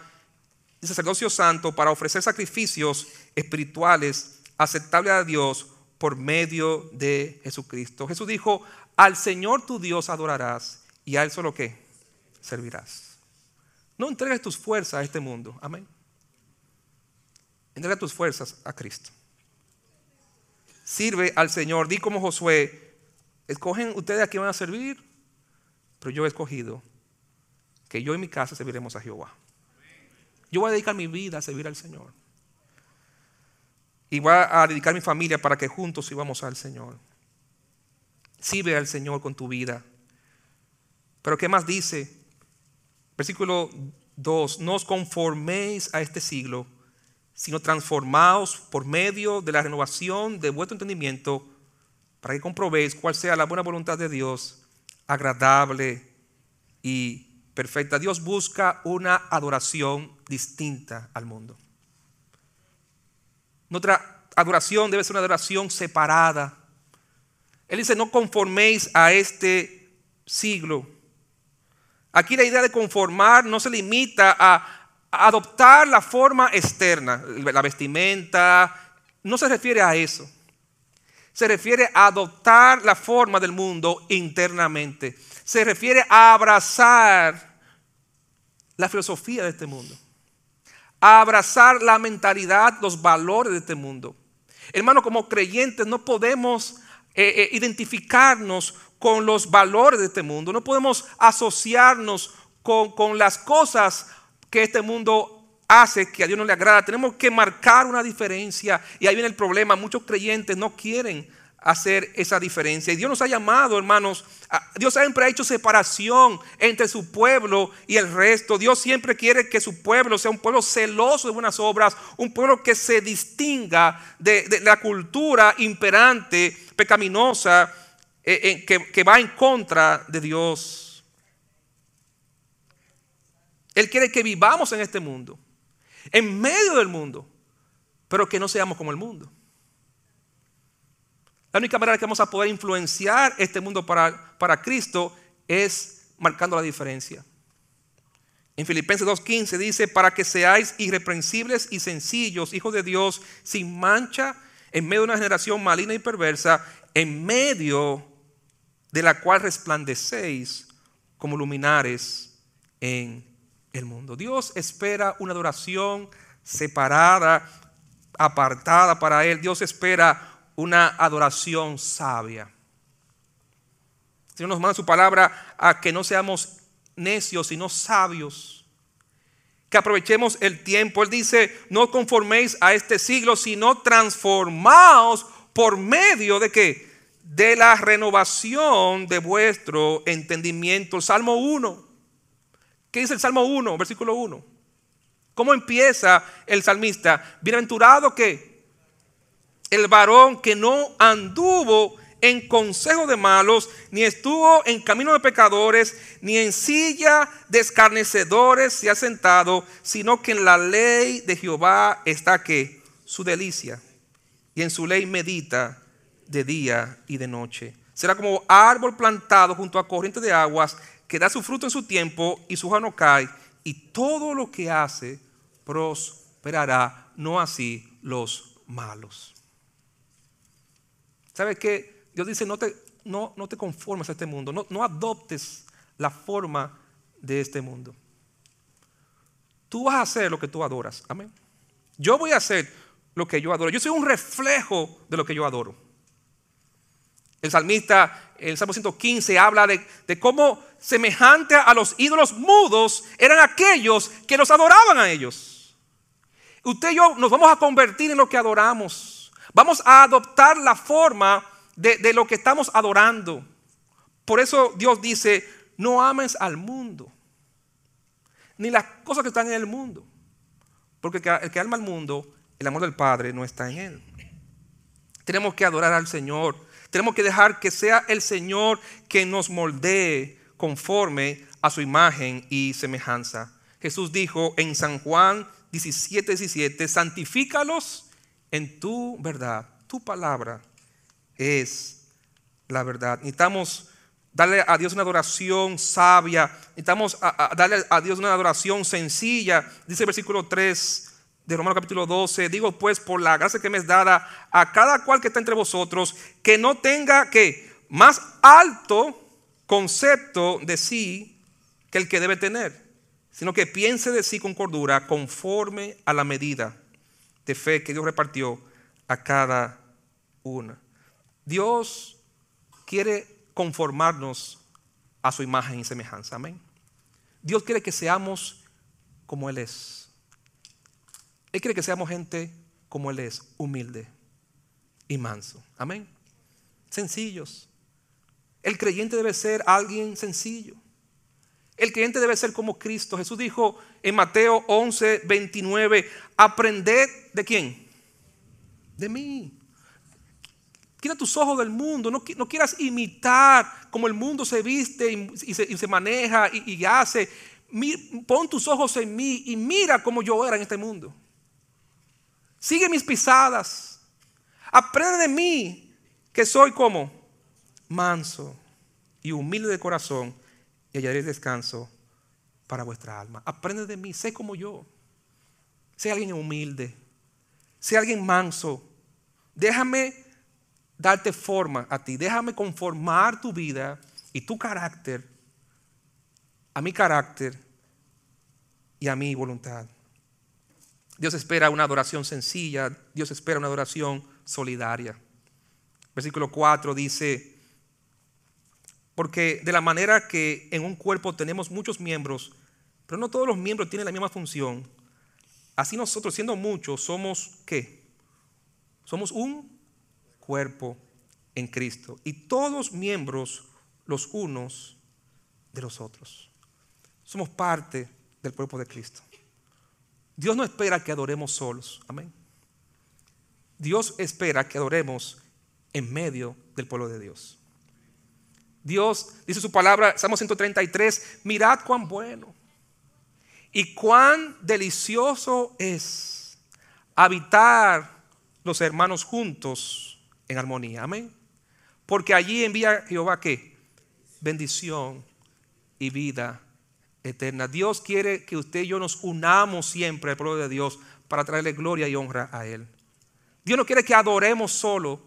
y sacerdocio santo para ofrecer sacrificios espirituales aceptables a Dios por medio de Jesucristo. Jesús dijo, al Señor tu Dios adorarás y a Él solo que servirás. No entregues tus fuerzas a este mundo. Amén. Entrega tus fuerzas a Cristo. Sirve al Señor. Di como Josué, escogen ustedes a quién van a servir, pero yo he escogido que yo y mi casa serviremos a Jehová. Yo voy a dedicar mi vida a servir al Señor. Y voy a dedicar mi familia para que juntos sirvamos al Señor. Sirve al Señor con tu vida. Pero ¿qué más dice? Versículo 2, no os conforméis a este siglo, sino transformaos por medio de la renovación de vuestro entendimiento, para que comprobéis cuál sea la buena voluntad de Dios, agradable y perfecta. Dios busca una adoración distinta al mundo. Nuestra adoración debe ser una adoración separada. Él dice, no conforméis a este siglo. Aquí la idea de conformar no se limita a adoptar la forma externa, la vestimenta, no se refiere a eso. Se refiere a adoptar la forma del mundo internamente. Se refiere a abrazar la filosofía de este mundo. A abrazar la mentalidad, los valores de este mundo. Hermano, como creyentes no podemos eh, eh, identificarnos con los valores de este mundo. No podemos asociarnos con, con las cosas que este mundo hace que a Dios no le agrada. Tenemos que marcar una diferencia. Y ahí viene el problema. Muchos creyentes no quieren hacer esa diferencia. Y Dios nos ha llamado, hermanos. Dios siempre ha hecho separación entre su pueblo y el resto. Dios siempre quiere que su pueblo sea un pueblo celoso de buenas obras, un pueblo que se distinga de, la cultura imperante, pecaminosa, eh, eh, que, que va en contra de Dios. Él quiere que vivamos en este mundo, en medio del mundo, pero que no seamos como el mundo. La única manera que vamos a poder influenciar este mundo para, para Cristo es marcando la diferencia. En Filipenses 2.15 dice, para que seáis irreprensibles y sencillos, hijos de Dios, sin mancha, en medio de una generación maligna y perversa, en medio de la cual resplandecéis como luminares en el mundo. Dios espera una adoración separada, apartada para Él. Dios espera una adoración sabia. Dios nos manda su palabra a que no seamos necios, sino sabios. Que aprovechemos el tiempo. Él dice, no conforméis a este siglo, sino transformaos por medio de qué? De la renovación de vuestro entendimiento. Salmo 1. ¿Qué dice el Salmo 1, versículo 1? ¿Cómo empieza el salmista? Bienaventurado que el varón que no anduvo en consejo de malos, ni estuvo en camino de pecadores, ni en silla de escarnecedores se ha sentado, sino que en la ley de Jehová está que su delicia, y en su ley medita de día y de noche. Será como árbol plantado junto a corrientes de aguas que da su fruto en su tiempo y su hoja no cae, y todo lo que hace prosperará, no así los malos. ¿Sabe qué? Dios dice, no te, no, no te conformes a este mundo, no, no adoptes la forma de este mundo. Tú vas a hacer lo que tú adoras. Amén. Yo voy a hacer lo que yo adoro. Yo soy un reflejo de lo que yo adoro. El salmista, el Salmo 115, habla de, cómo semejante a los ídolos mudos eran aquellos que los adoraban a ellos. Usted y yo nos vamos a convertir en lo que adoramos. Vamos a adoptar la forma de, de lo que estamos adorando. Por eso Dios dice, no ames al mundo, ni las cosas que están en el mundo. Porque el que ama al mundo, el amor del Padre no está en él. Tenemos que adorar al Señor tenemos que dejar que sea el Señor que nos moldee conforme a su imagen y semejanza. Jesús dijo en San Juan 17, 17, santifícalos en tu verdad. Tu palabra es la verdad. Necesitamos darle a Dios una adoración sabia. Necesitamos darle a Dios una adoración sencilla. Dice el versículo 3 de Romanos capítulo 12, digo pues por la gracia que me es dada a cada cual que está entre vosotros, que no tenga que más alto concepto de sí que el que debe tener, sino que piense de sí con cordura conforme a la medida de fe que Dios repartió a cada una. Dios quiere conformarnos a su imagen y semejanza. Amén. Dios quiere que seamos como Él es. Él quiere que seamos gente como Él es, humilde y manso. Amén. Sencillos. El creyente debe ser alguien sencillo. El creyente debe ser como Cristo. Jesús dijo en Mateo 11, 29, aprended de quién? De mí. Quita tus ojos del mundo. No, quieras imitar como el mundo se viste y, se, maneja y, hace. Pon tus ojos en mí y mira cómo yo era en este mundo. Sigue mis pisadas. Aprende de mí que soy como manso y humilde de corazón y hallaré descanso para vuestra alma. Aprende de mí, sé como yo. Sé alguien humilde. Sé alguien manso. Déjame darte forma a ti. Déjame conformar tu vida y tu carácter a mi carácter y a mi voluntad. Dios espera una adoración sencilla, Dios espera una adoración solidaria. Versículo 4 dice, porque de la manera que en un cuerpo tenemos muchos miembros, pero no todos los miembros tienen la misma función, así nosotros siendo muchos somos qué? Somos un cuerpo en Cristo y todos miembros los unos de los otros. Somos parte del cuerpo de Cristo. Dios no espera que adoremos solos. Amén. Dios espera que adoremos en medio del pueblo de Dios. Dios dice su palabra, Salmo 133, mirad cuán bueno y cuán delicioso es habitar los hermanos juntos en armonía. Amén. Porque allí envía Jehová qué? Bendición y vida eterna. Dios quiere que usted y yo nos unamos siempre al pueblo de Dios para traerle gloria y honra a Él. Dios no quiere que adoremos solo,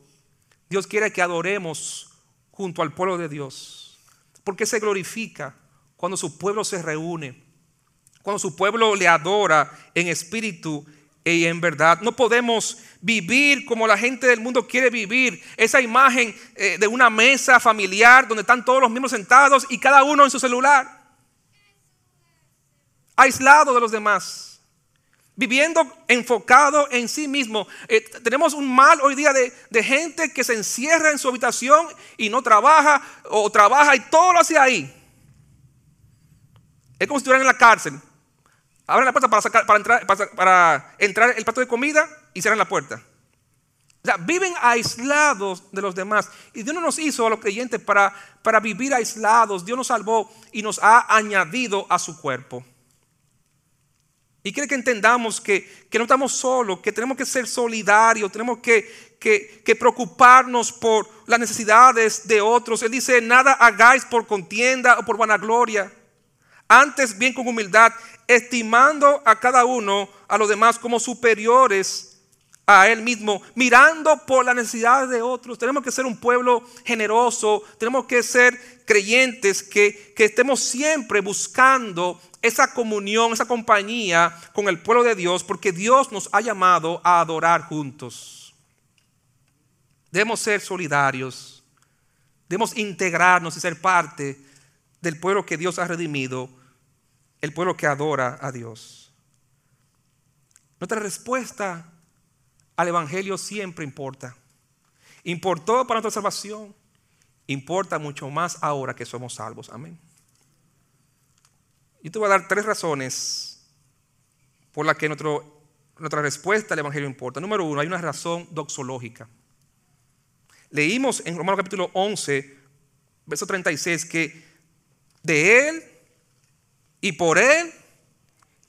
Dios quiere que adoremos junto al pueblo de Dios. Porque se glorifica cuando su pueblo se reúne, cuando su pueblo le adora en espíritu y en verdad. No podemos vivir como la gente del mundo quiere vivir. Esa imagen eh, de una mesa familiar donde están todos los miembros sentados y cada uno en su celular aislado de los demás, viviendo enfocado en sí mismo. Eh, tenemos un mal hoy día de, gente que se encierra en su habitación y no trabaja o trabaja y todo lo hace ahí. Es como si estuvieran en la cárcel. Abren la puerta para, sacar, para, entrar, para, entrar el plato de comida y cierran la puerta. O sea, viven aislados de los demás. Y Dios no nos hizo a los creyentes para, para vivir aislados. Dios nos salvó y nos ha añadido a su cuerpo. Y quiere que entendamos que, no estamos solos, que tenemos que ser solidarios, tenemos que, que, preocuparnos por las necesidades de otros. Él dice, nada hagáis por contienda o por vanagloria. Antes bien con humildad, estimando a cada uno, a los demás como superiores a él mismo, mirando por las necesidades de otros. Tenemos que ser un pueblo generoso, tenemos que ser creyentes que, que estemos siempre buscando esa comunión, esa compañía con el pueblo de Dios, porque Dios nos ha llamado a adorar juntos. Debemos ser solidarios, debemos integrarnos y ser parte del pueblo que Dios ha redimido, el pueblo que adora a Dios. Nuestra respuesta al Evangelio siempre importa. Importó para nuestra salvación, importa mucho más ahora que somos salvos. Amén. Yo te voy a dar tres razones por las que nuestra respuesta al Evangelio importa. Número uno, hay una razón doxológica. Leímos en Romanos capítulo 11, verso 36, que de Él y por Él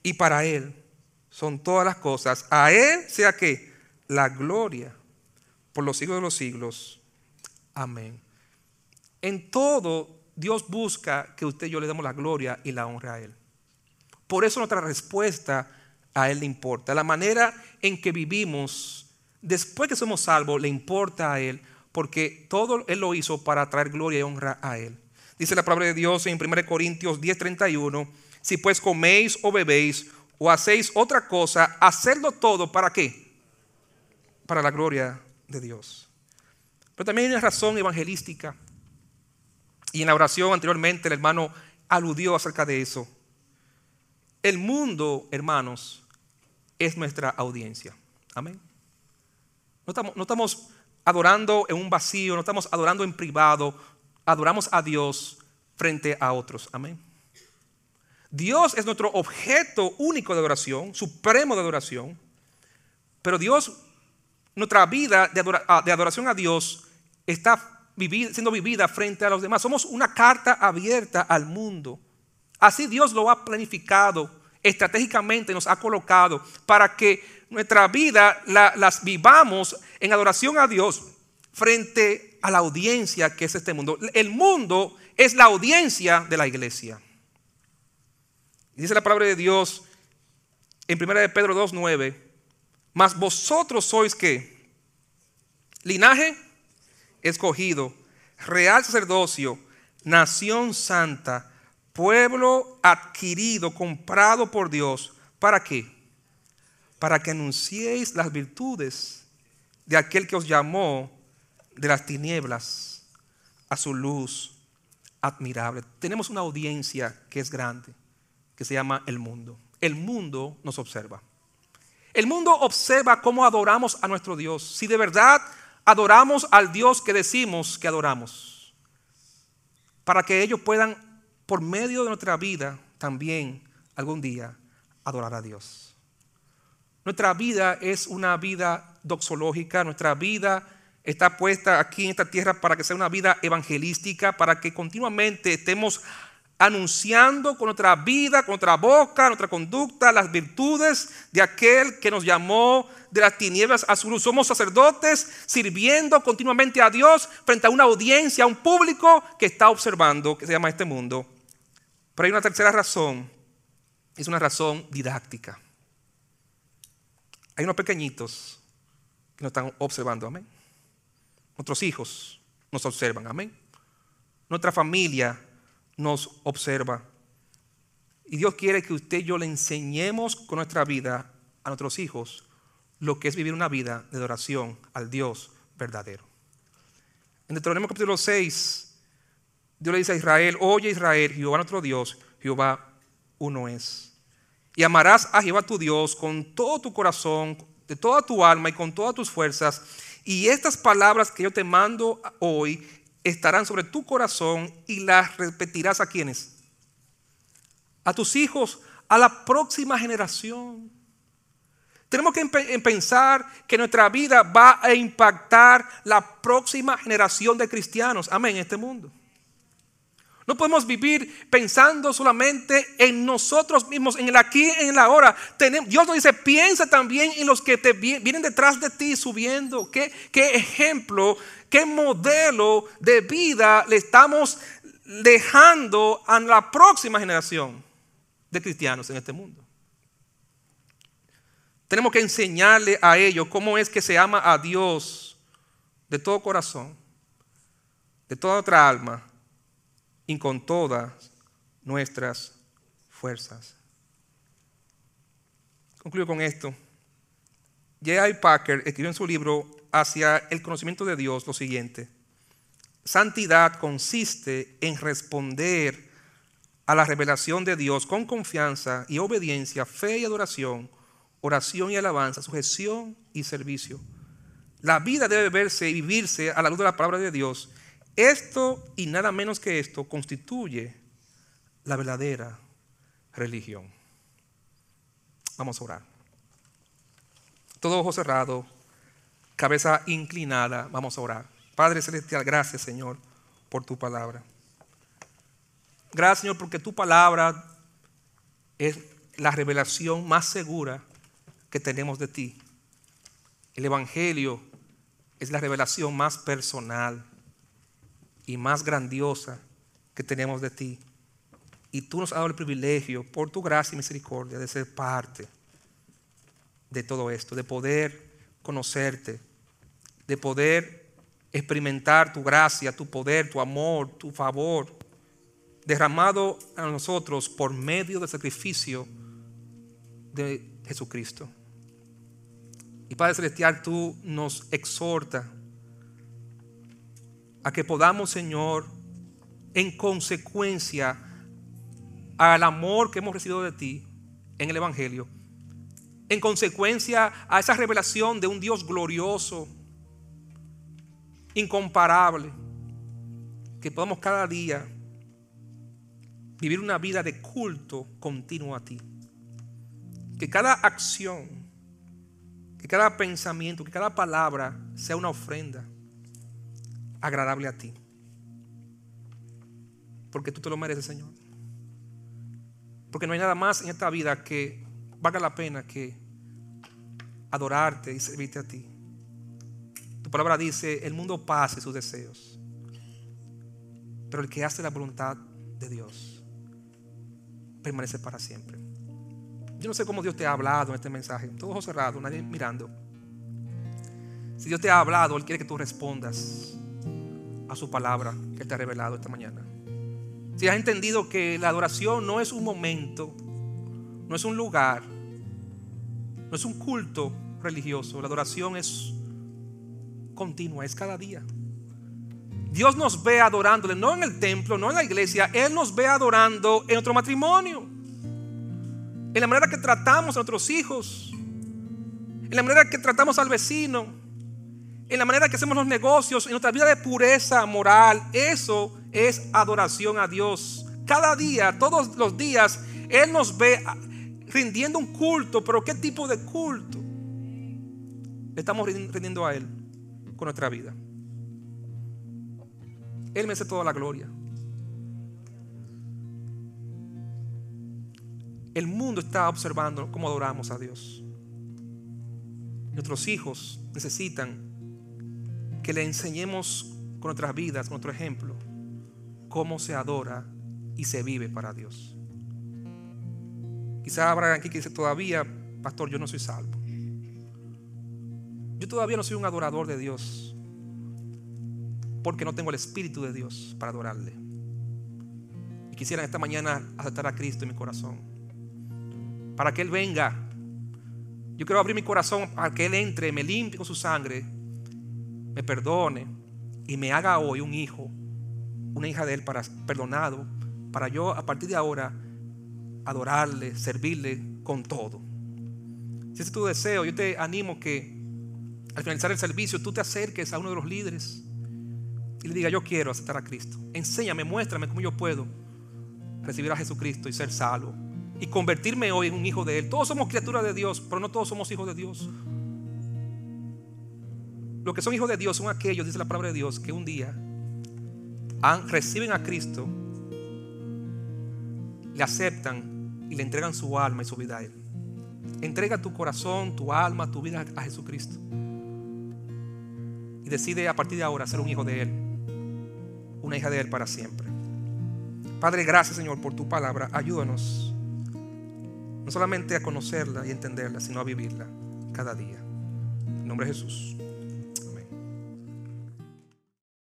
y para Él son todas las cosas. A Él sea que la gloria por los siglos de los siglos. Amén. En todo Dios busca que usted y yo le demos la gloria y la honra a Él. Por eso nuestra respuesta a Él le importa. La manera en que vivimos después que somos salvos le importa a Él porque todo Él lo hizo para traer gloria y honra a Él. Dice la palabra de Dios en 1 Corintios 10:31, si pues coméis o bebéis o hacéis otra cosa, hacedlo todo para qué? Para la gloria de Dios. Pero también hay una razón evangelística. Y en la oración anteriormente el hermano aludió acerca de eso. El mundo, hermanos, es nuestra audiencia. Amén. No estamos, no estamos adorando en un vacío, no estamos adorando en privado, adoramos a Dios frente a otros. Amén. Dios es nuestro objeto único de adoración, supremo de adoración, pero Dios, nuestra vida de, ah, adoración a Dios está siendo vivida frente a los demás. Somos una carta abierta al mundo. Así Dios lo ha planificado, estratégicamente nos ha colocado para que nuestra vida las vivamos en adoración a Dios frente a la audiencia que es este mundo. El mundo es la audiencia de la iglesia. dice la palabra de Dios en 1 de Pedro 2.9, mas vosotros sois que linaje escogido, real sacerdocio, nación santa, pueblo adquirido, comprado por Dios. ¿Para qué? para que anunciéis las virtudes de aquel que os llamó de las tinieblas a su luz admirable. Tenemos una audiencia que es grande, que se llama el mundo. El mundo nos observa. El mundo observa cómo adoramos a nuestro Dios. Si de verdad adoramos al Dios que decimos que adoramos. Para que ellos puedan, por medio de nuestra vida, también algún día adorar a Dios. Nuestra vida es una vida doxológica, nuestra vida está puesta aquí en esta tierra para que sea una vida evangelística, para que continuamente estemos anunciando con nuestra vida, con nuestra boca, nuestra conducta, las virtudes de aquel que nos llamó de las tinieblas a su luz. Somos sacerdotes sirviendo continuamente a Dios frente a una audiencia, a un público que está observando, que se llama este mundo. Pero hay una tercera razón, es una razón didáctica. Hay unos pequeñitos que nos están observando, amén. Nuestros hijos nos observan, amén. Nuestra familia nos observa. Y Dios quiere que usted y yo le enseñemos con nuestra vida a nuestros hijos lo que es vivir una vida de adoración al Dios verdadero. En Deuteronomio capítulo 6, Dios le dice a Israel, oye Israel, Jehová nuestro Dios, Jehová uno es. Y amarás a Jehová tu Dios con todo tu corazón, de toda tu alma y con todas tus fuerzas. Y estas palabras que yo te mando hoy estarán sobre tu corazón y las repetirás a quienes? A tus hijos, a la próxima generación. Tenemos que pensar que nuestra vida va a impactar la próxima generación de cristianos. Amén, en este mundo. No podemos vivir pensando solamente en nosotros mismos, en el aquí, en el ahora. Dios nos dice, piensa también en los que te vienen detrás de ti subiendo. ¿Qué, qué ejemplo, qué modelo de vida le estamos dejando a la próxima generación de cristianos en este mundo? Tenemos que enseñarle a ellos cómo es que se ama a Dios de todo corazón, de toda otra alma y con todas nuestras fuerzas. Concluyo con esto. J.I. Packer escribió en su libro Hacia el conocimiento de Dios lo siguiente. Santidad consiste en responder a la revelación de Dios con confianza y obediencia, fe y adoración, oración y alabanza, sujeción y servicio. La vida debe verse y vivirse a la luz de la palabra de Dios esto y nada menos que esto constituye la verdadera religión. Vamos a orar. Todo ojo cerrado, cabeza inclinada, vamos a orar. Padre Celestial, gracias Señor por tu palabra. Gracias Señor porque tu palabra es la revelación más segura que tenemos de ti. El Evangelio es la revelación más personal y más grandiosa que tenemos de ti. Y tú nos has dado el privilegio, por tu gracia y misericordia, de ser parte de todo esto, de poder conocerte, de poder experimentar tu gracia, tu poder, tu amor, tu favor, derramado a nosotros por medio del sacrificio de Jesucristo. Y Padre Celestial, tú nos exhorta a que podamos, Señor, en consecuencia al amor que hemos recibido de ti en el Evangelio, en consecuencia a esa revelación de un Dios glorioso, incomparable, que podamos cada día vivir una vida de culto continuo a ti. Que cada acción, que cada pensamiento, que cada palabra sea una ofrenda agradable a ti. Porque tú te lo mereces, Señor. Porque no hay nada más en esta vida que valga la pena que adorarte y servirte a ti. Tu palabra dice, el mundo pase sus deseos, pero el que hace la voluntad de Dios permanece para siempre. Yo no sé cómo Dios te ha hablado en este mensaje, todo cerrado, nadie mirando. Si Dios te ha hablado, Él quiere que tú respondas a su palabra que te ha revelado esta mañana. Si has entendido que la adoración no es un momento, no es un lugar, no es un culto religioso, la adoración es continua, es cada día. Dios nos ve adorándole, no en el templo, no en la iglesia, Él nos ve adorando en nuestro matrimonio, en la manera que tratamos a nuestros hijos, en la manera que tratamos al vecino, en la manera que hacemos los negocios, en nuestra vida de pureza moral. Eso es adoración a Dios. Cada día, todos los días, Él nos ve rindiendo un culto, pero ¿qué tipo de culto? estamos rindiendo a Él con nuestra vida. Él merece toda la gloria. El mundo está observando cómo adoramos a Dios. Nuestros hijos necesitan que le enseñemos con nuestras vidas, con nuestro ejemplo, cómo se adora y se vive para Dios. Quizá habrá aquí que dice todavía, pastor, yo no soy salvo. Yo todavía no soy un adorador de Dios porque no tengo el Espíritu de Dios para adorarle. Y quisiera esta mañana aceptar a Cristo en mi corazón. Para que Él venga. Yo quiero abrir mi corazón para que Él entre, me limpie con su sangre, me perdone y me haga hoy un hijo, una hija de Él para perdonado, para yo a partir de ahora adorarle, servirle con todo. Si ese es tu deseo, yo te animo que al finalizar el servicio, tú te acerques a uno de los líderes y le digas, yo quiero aceptar a Cristo. Enséñame, muéstrame cómo yo puedo recibir a Jesucristo y ser salvo. Y convertirme hoy en un hijo de Él. Todos somos criaturas de Dios, pero no todos somos hijos de Dios. Los que son hijos de Dios son aquellos, dice la palabra de Dios, que un día reciben a Cristo, le aceptan y le entregan su alma y su vida a Él. Entrega tu corazón, tu alma, tu vida a Jesucristo y decide a partir de ahora ser un hijo de Él, una hija de Él para siempre. Padre, gracias Señor por tu palabra. Ayúdanos no solamente a conocerla y entenderla, sino a vivirla cada día. En nombre de Jesús.